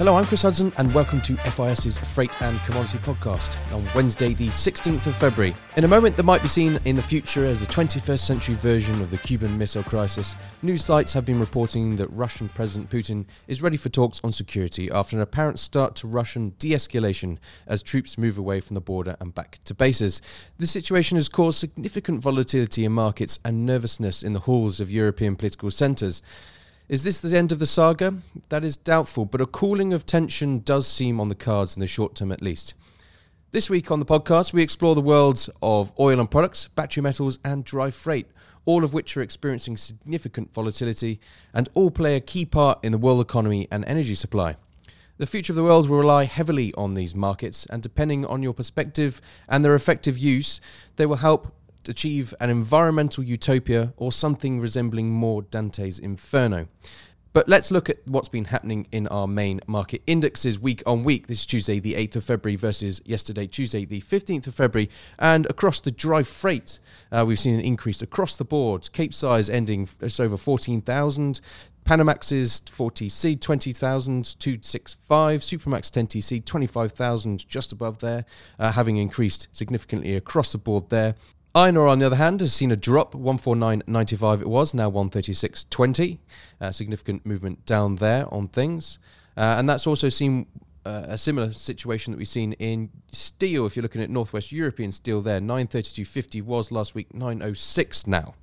Hello, I'm Chris Hudson, and welcome to FIS's Freight and Commodity Podcast on Wednesday, the 16th of February. In a moment that might be seen in the future as the 21st century version of the Cuban Missile Crisis, news sites have been reporting that Russian President Putin is ready for talks on security after an apparent start to Russian de escalation as troops move away from the border and back to bases. This situation has caused significant volatility in markets and nervousness in the halls of European political centres. Is this the end of the saga? That is doubtful, but a cooling of tension does seem on the cards in the short term at least. This week on the podcast, we explore the worlds of oil and products, battery metals, and dry freight, all of which are experiencing significant volatility and all play a key part in the world economy and energy supply. The future of the world will rely heavily on these markets, and depending on your perspective and their effective use, they will help achieve an environmental utopia or something resembling more Dante's Inferno. But let's look at what's been happening in our main market indexes week on week. This is Tuesday, the 8th of February, versus yesterday, Tuesday, the 15th of February. And across the dry freight, uh, we've seen an increase across the board. Capesize ending just over 14,000. Panamax's 4TC 20,265, Supramax 10TC 25,000 just above there, uh, having increased significantly across the board there. Ore, on the other hand, has seen a drop. 149.95 it was, now 136.20. Uh, significant movement down there on things. Uh, and that's also seen uh, a similar situation that we've seen in steel. If you're looking at Northwest European steel there, 932.50 was last week, 906 now.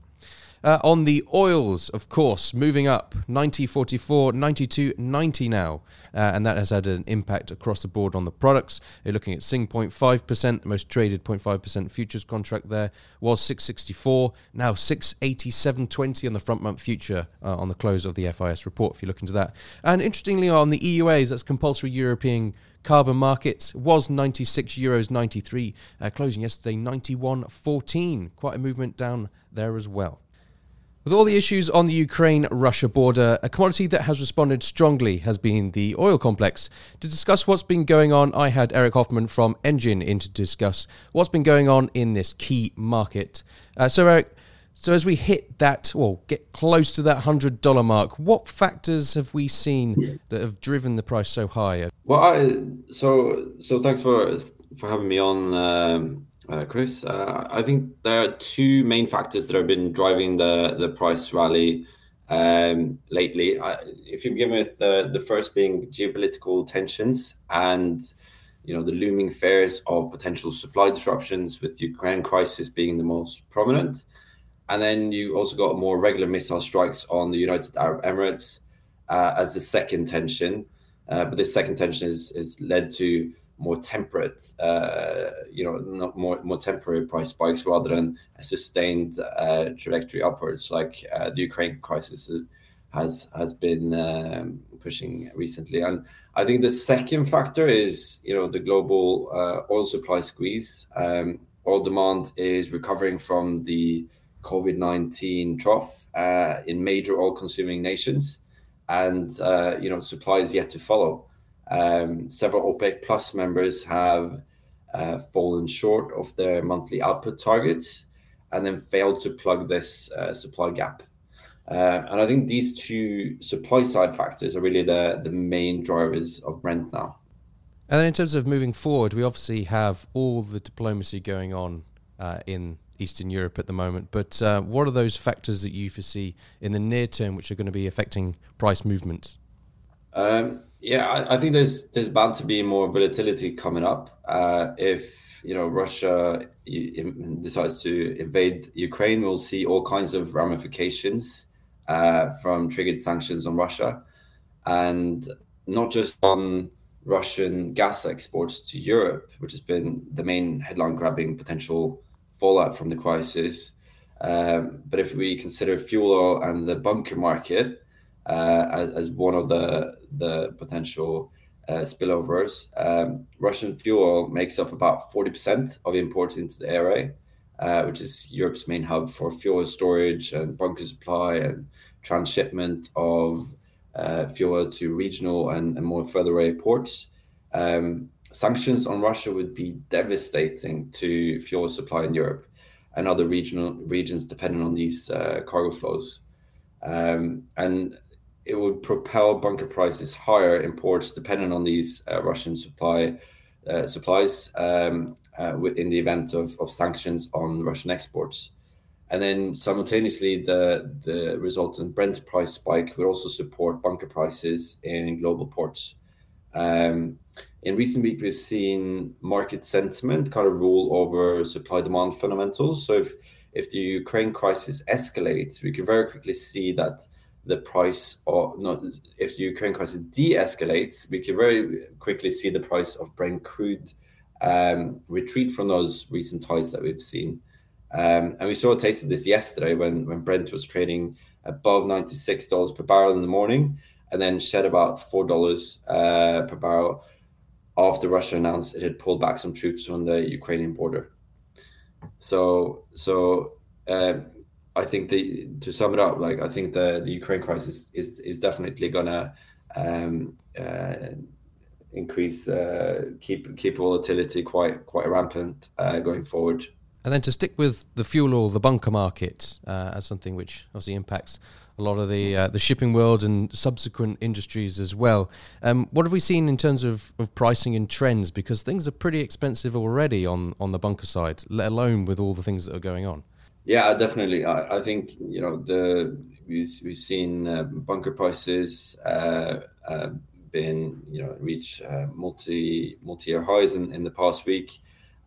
Uh, on the oils, of course, moving up 90, 44, 92, 90 now. Uh, and that has had an impact across the board on the products. You're looking at Sing 0.5%, the most traded 0.5% futures contract there was 664, now 687.20 on the front month future uh, on the close of the FIS report, if you look into that. And interestingly, on the EUAs, that's compulsory European carbon markets was 96 euros 93 uh, closing yesterday 91.14 quite a movement down there as well with all the issues on the Ukraine Russia border, a commodity that has responded strongly has been the oil complex. To discuss what's been going on, I had Eric Hoffman from Engine in to discuss what's been going on in this key market. Uh, so, Eric, so as we hit that, well, get close to that hundred dollar mark, what factors have we seen that have driven the price so high? Well, I, so so thanks for for having me on. Um, uh, Chris. Uh, I think there are two main factors that have been driving the the price rally um, lately. I, if you begin with uh, the first being geopolitical tensions and you know the looming fears of potential supply disruptions, with the Ukraine crisis being the most prominent, and then you also got more regular missile strikes on the United Arab Emirates uh, as the second tension. Uh, but this second tension is, is led to more temperate, uh, you know, not more more temporary price spikes rather than a sustained uh, trajectory upwards, like uh, the Ukraine crisis has has been um, pushing recently. And I think the second factor is, you know, the global oil supply squeeze. Um, oil demand is recovering from the COVID nineteen trough in major oil consuming nations, and you know, supply is yet to follow. Um, several OPEC Plus members have uh, fallen short of their monthly output targets and then failed to plug this uh, supply gap. Uh, and I think these two supply side factors are really the, the main drivers of Brent now. And then in terms of moving forward, we obviously have all the diplomacy going on uh, in Eastern Europe at the moment. But uh, what are those factors that you foresee in the near term which are going to be affecting price movements? Um, yeah, I, I, think there's there's bound to be more volatility coming up uh, if you know Russia decides to invade Ukraine. We'll see all kinds of ramifications uh, from triggered sanctions on Russia, and not just on Russian gas exports to Europe, which has been the main headline-grabbing potential fallout from the crisis. Um, but if we consider fuel oil and the bunker market, as, as, one of the the potential uh, spillovers. Um, Russian fuel makes up about 40% of imports into the ARA, uh, which is Europe's main hub for fuel storage and bunker supply and transshipment of uh, fuel to regional and, and, more further away ports. Um, sanctions on Russia would be devastating to fuel supply in Europe and other regional regions depending on these uh, cargo flows. Um, and it would propel bunker prices higher in ports depending on these uh, Russian supply uh, supplies um, uh, in the event of, of sanctions on Russian exports. And then simultaneously, the, the resultant Brent price spike would also support bunker prices in global ports. Um, in recent weeks, we've seen market sentiment kind of rule over supply demand fundamentals. So if if the Ukraine crisis escalates, we can very quickly see that the price or not if the Ukraine crisis de-escalates, we can very quickly see the price of Brent crude um, retreat from those recent highs that we've seen. Um, and we saw a taste of this yesterday when, when Brent was trading above $96 per barrel in the morning and then shed about $4 uh, per barrel after Russia announced it had pulled back some troops from the Ukrainian border. So, so um, I think the to sum it up, like I think the the Ukraine crisis is is definitely gonna um, uh, increase uh, keep keep volatility quite quite rampant uh, going forward. And then to stick with the fuel or the bunker market uh, as something which obviously impacts a lot of the uh, the shipping world and subsequent industries as well. Um, what have we seen in terms of, of pricing and trends? Because things are pretty expensive already on on the bunker side, let alone with all the things that are going on. Yeah, definitely. I, I think you know the we've, we've seen uh, bunker prices uh, uh, been you know reach uh, multi multi year highs in, in the past week.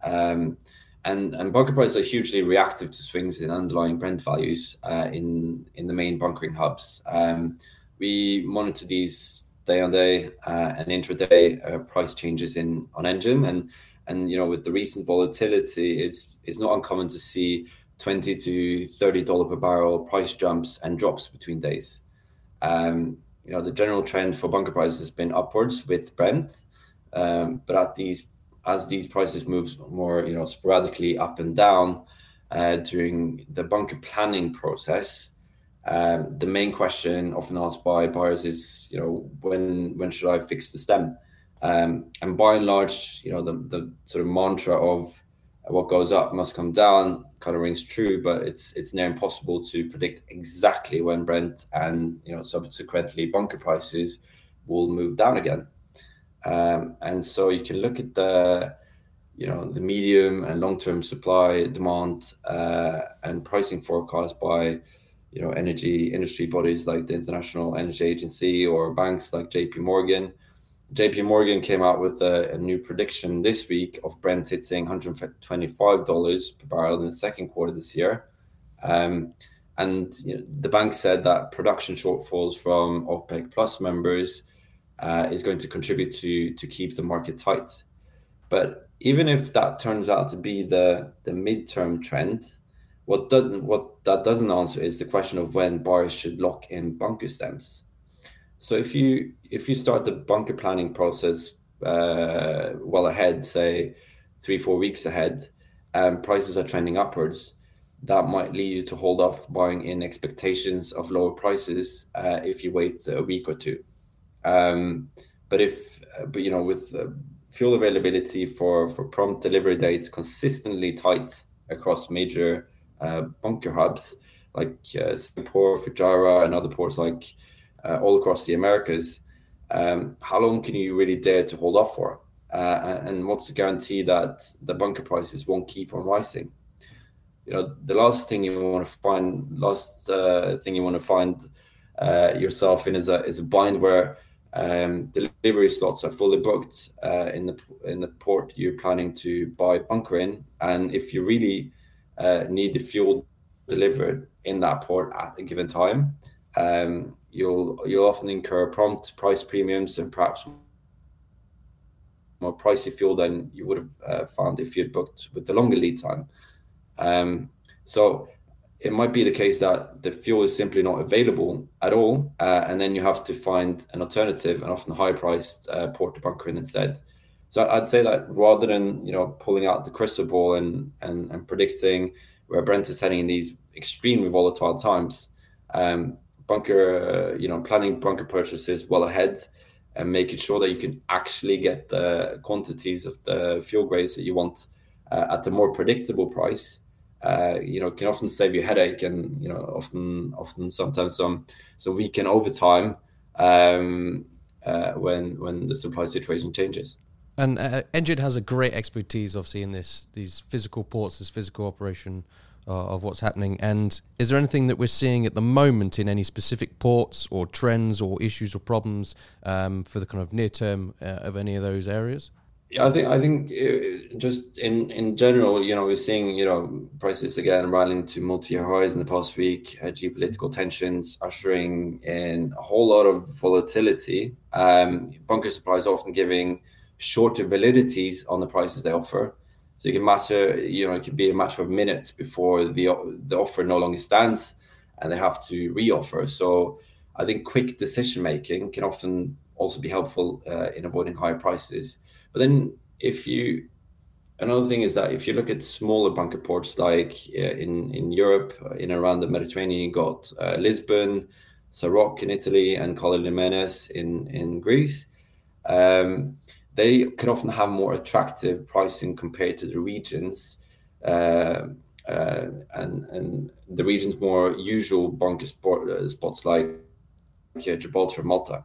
Um, and and bunker prices are hugely reactive to swings in underlying Brent values uh, in in the main bunkering hubs. Um, we monitor these day on day uh, and intraday price changes in on engine, and and you know with the recent volatility, it's it's not uncommon to see twenty to thirty dollar per barrel price jumps and drops between days. Um, you know the general trend for bunker prices has been upwards with Brent, um, but as these prices move more, you know, sporadically up and down uh, during the bunker planning process, um, the main question often asked by buyers is, you know, when when should I fix the stem? And by and large, you know, the the sort of mantra of what goes up must come down kind of rings true, but it's it's near impossible to predict exactly when Brent and you know subsequently bunker prices will move down again. Um, and so you can look at the you know the medium and long-term supply demand uh, and pricing forecast by you know energy industry bodies like the international energy agency or banks like jp morgan jp morgan came out with a, a new prediction this week of brent hitting $125 per barrel in the second quarter this year um, and you know, the bank said that production shortfalls from opec plus members uh, is going to contribute to to keep the market tight. But even if that turns out to be the the midterm trend, what doesn't what that doesn't answer is the question of when buyers should lock in bunker stems. So if you if you start the bunker planning process uh, well ahead, say three four weeks ahead, and prices are trending upwards, that might lead you to hold off buying in expectations of lower prices uh, if you wait a week or two. Um, but if, but you know, with uh, fuel availability for for prompt delivery dates consistently tight across major uh, bunker hubs like uh, Singapore, Fujairah, and other ports like uh, all across the Americas, um, how long can you really dare to hold off for? Uh, and what's the guarantee that the bunker prices won't keep on rising? You know, the last thing you want to find, last thing you want to find yourself in is a is a bind where um, delivery slots are fully booked uh, in the in the port you're planning to buy bunker in, and if you really uh, need the fuel delivered in that port at a given time, um, you'll you'll often incur prompt price premiums and perhaps more pricey fuel than you would have uh, found if you'd booked with the longer lead time. Um, so it might be the case that the fuel is simply not available at all, uh, and then you have to find an alternative and often high-priced uh, port to bunker in instead. So I'd say that rather than you know pulling out the crystal ball and and, and predicting where Brent is heading in these extremely volatile times, um, bunker uh, you know planning bunker purchases well ahead and making sure that you can actually get the quantities of the fuel grades that you want uh, at a more predictable price uh, you know, can often save you headache and you know, often, often sometimes some some weekend overtime um, uh, when when the supply situation changes. And uh, Engine has a great expertise, obviously, in this these physical ports, this physical operation uh, of what's happening. And is there anything that we're seeing at the moment in any specific ports or trends or issues or problems um, for the kind of near term uh, of any of those areas? Yeah, I think I think uh, just in in general, you know, we're seeing you know prices again rallying to multi-year highs in the past week. Uh, geopolitical tensions ushering in a whole lot of volatility. Um, bunker suppliers often giving shorter validities on the prices they offer. So it can matter, you know, it could be a matter of minutes before the the offer no longer stands, and they have to reoffer. So I think quick decision making can often also be helpful uh, in avoiding higher prices. But then if you another thing is that if you look at smaller bunker ports like uh, in in Europe, uh, in around the Mediterranean, you got uh, Lisbon, Sarroch in Italy, and Lemenes in in Greece. Um, they can often have more attractive pricing compared to the regions. Uh, uh, and and the region's more usual bunker uh, spots like Gibraltar, Malta,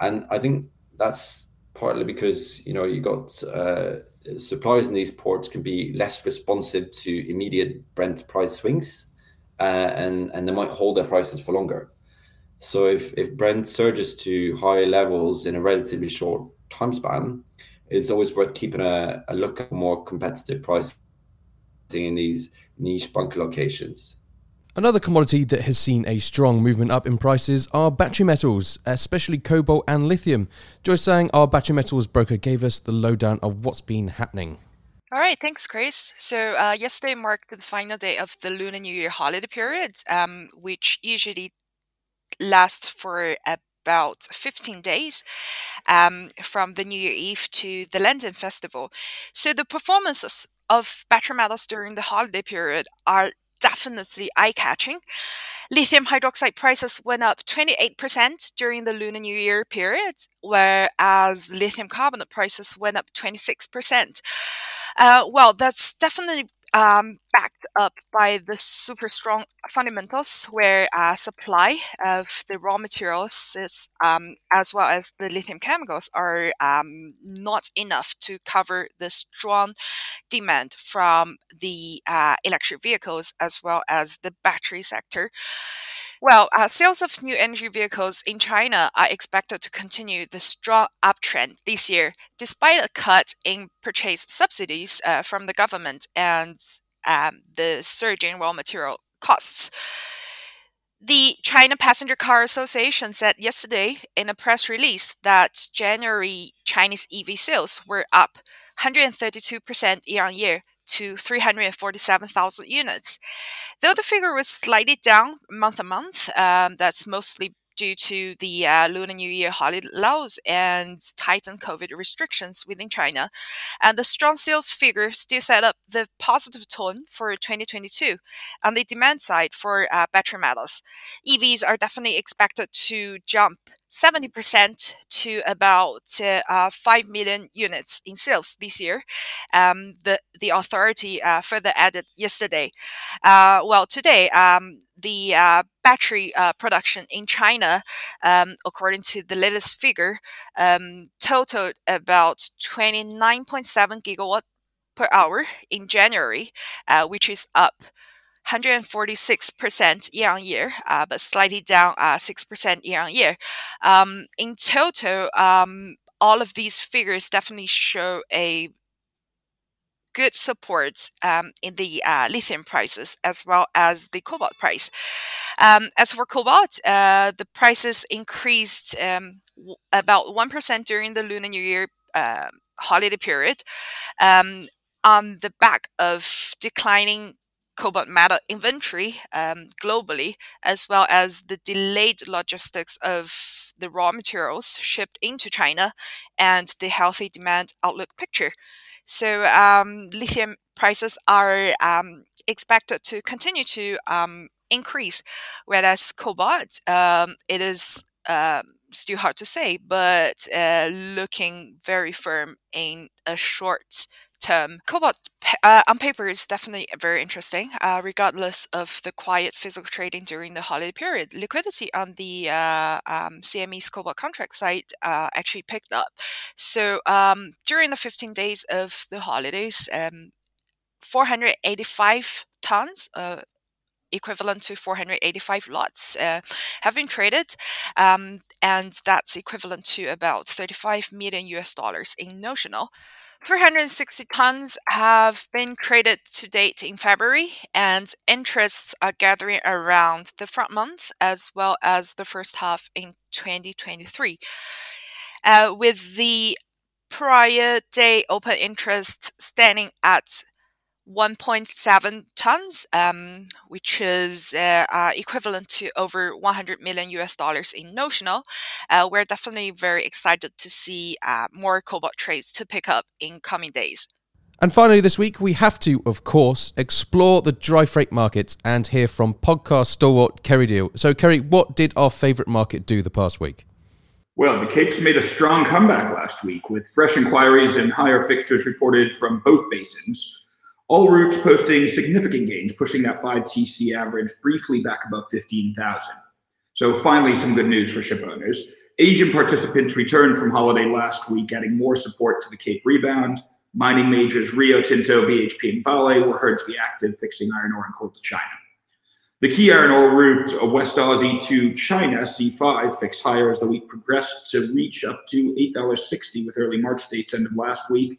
and I think that's partly because you know you got suppliers in these ports can be less responsive to immediate Brent price swings, and and they might hold their prices for longer. So if if Brent surges to high levels in a relatively short time span, it's always worth keeping a, a look at more competitive pricing in these niche bunker locations. Another commodity that has seen a strong movement up in prices are battery metals, especially cobalt and lithium. Joyce Sang, our battery metals broker, gave us the lowdown of what's been happening. All right, thanks, Chris. So, uh, yesterday marked the final day of the Lunar New Year holiday period, um, which usually lasts for about 15 days um, from the New Year Eve to the Lantern Festival. So, the performances of battery metals during the holiday period are definitely eye catching. Lithium hydroxide prices went up 28% during the Lunar New Year period, whereas lithium carbonate prices went up 26%. Uh, well, that's definitely um, backed up by the super strong fundamentals where uh, supply of the raw materials is, um, as well as the lithium chemicals are um, not enough to cover the strong demand from the uh, electric vehicles as well as the battery sector. Well, uh, sales of new energy vehicles in China are expected to continue the strong uptrend this year, despite a cut in purchase subsidies uh, from the government and um, the surge in raw material costs. The China Passenger Car Association said yesterday in a press release that January Chinese EV sales were up 132% year on year to 347,000 units. Though the figure was slightly down month on month, um, that's mostly due to the uh, Lunar New Year holiday laws and tightened COVID restrictions within China. And the strong sales figure still set up the positive tone for 2022 on the demand side for uh, battery metals. EVs are definitely expected to jump 70% to about uh, 5 million units in sales this year. Um, the, the authority uh, further added yesterday. Uh, well, today, um, the uh, battery uh, production in China, um, according to the latest figure, um, totaled about 29.7 gigawatt per hour in January, uh, which is up 146% year on year, uh, but slightly down uh, 6% year on year. Um, in total, um, all of these figures definitely show a good support um, in the uh, lithium prices as well as the cobalt price. Um, as for cobalt, uh, the prices increased um, w- about 1% during the Lunar New Year uh, holiday period um, on the back of declining cobalt metal inventory um, globally, as well as the delayed logistics of the raw materials shipped into China and the healthy demand outlook picture. So, um, lithium prices are um, expected to continue to um, increase, whereas cobalt, um, it is um, still hard to say, but uh, looking very firm in a short term. Cobalt uh, on paper is definitely very interesting, uh, regardless of the quiet physical trading during the holiday period. Liquidity on the uh, um, CME's cobalt contract site uh, actually picked up. So um, during the 15 days of the holidays, um, 485 tons uh, equivalent to 485 lots uh, have been traded, um, and that's equivalent to about 35 million US dollars in notional. 360 tons have been traded to date in February, and interests are gathering around the front month as well as the first half in 2023. Uh, with the prior day open interest standing at 1.7 tons, um, which is uh, uh, equivalent to over 100 million US dollars in notional. Uh, we're definitely very excited to see uh, more cobalt trades to pick up in coming days. And finally, this week, we have to, of course, explore the dry freight markets and hear from podcast stalwart Kerry Deal. So, Kerry, what did our favourite market do the past week? Well, the Capes made a strong comeback last week with fresh inquiries and higher fixtures reported from both basins. All routes posting significant gains, pushing that 5TC average briefly back above 15,000. So finally, some good news for ship owners. Asian participants returned from holiday last week, adding more support to the Cape rebound. Mining majors Rio Tinto, BHP, and Vale were heard to be active, fixing iron ore and coal to China. The key iron ore route of West Aussie to China, C5, fixed higher as the week progressed to reach up to $8.60 with early March dates end of last week.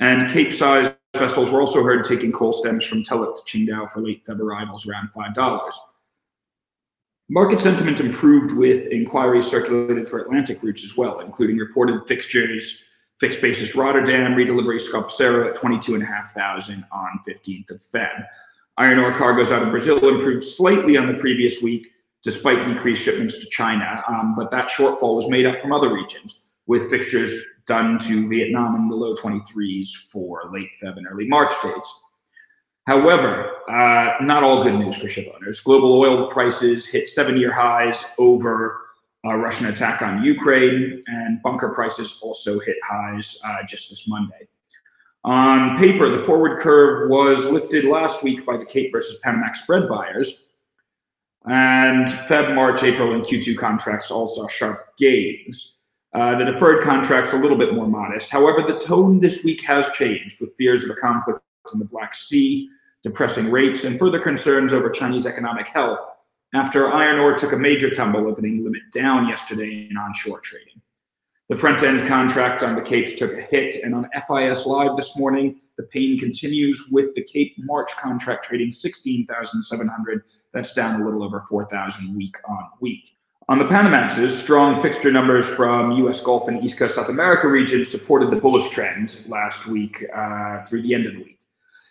And Cape size vessels were also heard taking coal stems from Teluk to Qingdao for late Feb arrivals around $5. Market sentiment improved with inquiries circulated for Atlantic routes as well, including reported fixtures, fixed basis Rotterdam, redelivery Skaw-Passero at 22,500 on 15th of Feb. Iron ore cargoes out of Brazil improved slightly on the previous week, despite decreased shipments to China, um, but that shortfall was made up from other regions, with fixtures done to Vietnam in the low 23s for late Feb and early March dates. However, uh, not all good news for ship owners. Global oil prices hit seven year highs over a Russian attack on Ukraine, and bunker prices also hit highs uh, just this Monday. On paper, the forward curve was lifted last week by the Cape versus Panamax spread buyers, and Feb, March, April, and Q2 contracts all saw sharp gains. Uh, the deferred contract's a little bit more modest. However, the tone this week has changed with fears of a conflict in the Black Sea, depressing rates, and further concerns over Chinese economic health after iron ore took a major tumble, opening limit down yesterday in onshore trading. The front end contract on the Capes took a hit, and on FIS Live this morning, the pain continues with the Cape March contract trading 16,700. That's down a little over 4,000 week on week. On the Panamaxes, strong fixture numbers from U.S. Gulf and East Coast South America regions supported the bullish trend last week uh, through the end of the week.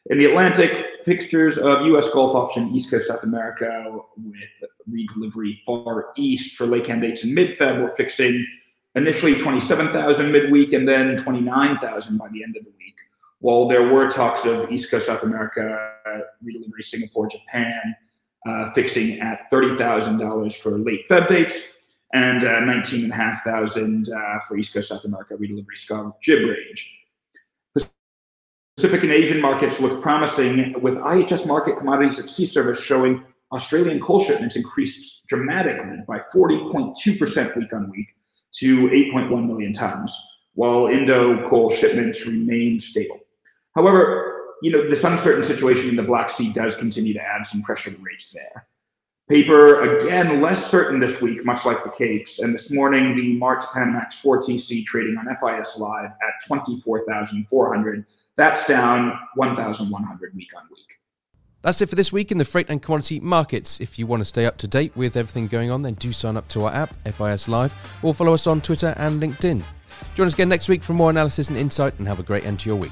In the Atlantic, fixtures of U.S. Gulf option East Coast South America with redelivery far east for Laycan dates in mid-Feb were fixing initially 27,000 midweek and then 29,000 by the end of the week. While there were talks of East Coast South America uh, redelivery Singapore, Japan, uh, fixing at $30,000 for late Feb dates and uh, 19,500 uh, for East Coast South America redelivery Jib range. Pacific and Asian markets look promising, with IHS Markit Commodities at Sea Service showing Australian coal shipments increased dramatically by 40.2% week on week to 8.1 million tons, while Indo coal shipments remain stable. However, you know, this uncertain situation in the Black Sea does continue to add some pressure to rates there. Paper, again, less certain this week, much like the Capes. And this morning, the March Panamax 4TC trading on FIS Live at 24,400. That's down 1,100 week on week. That's it for this week in the freight and commodity markets. If you want to stay up to date with everything going on, then do sign up to our app, FIS Live, or follow us on Twitter and LinkedIn. Join us again next week for more analysis and insight, and have a great end to your week.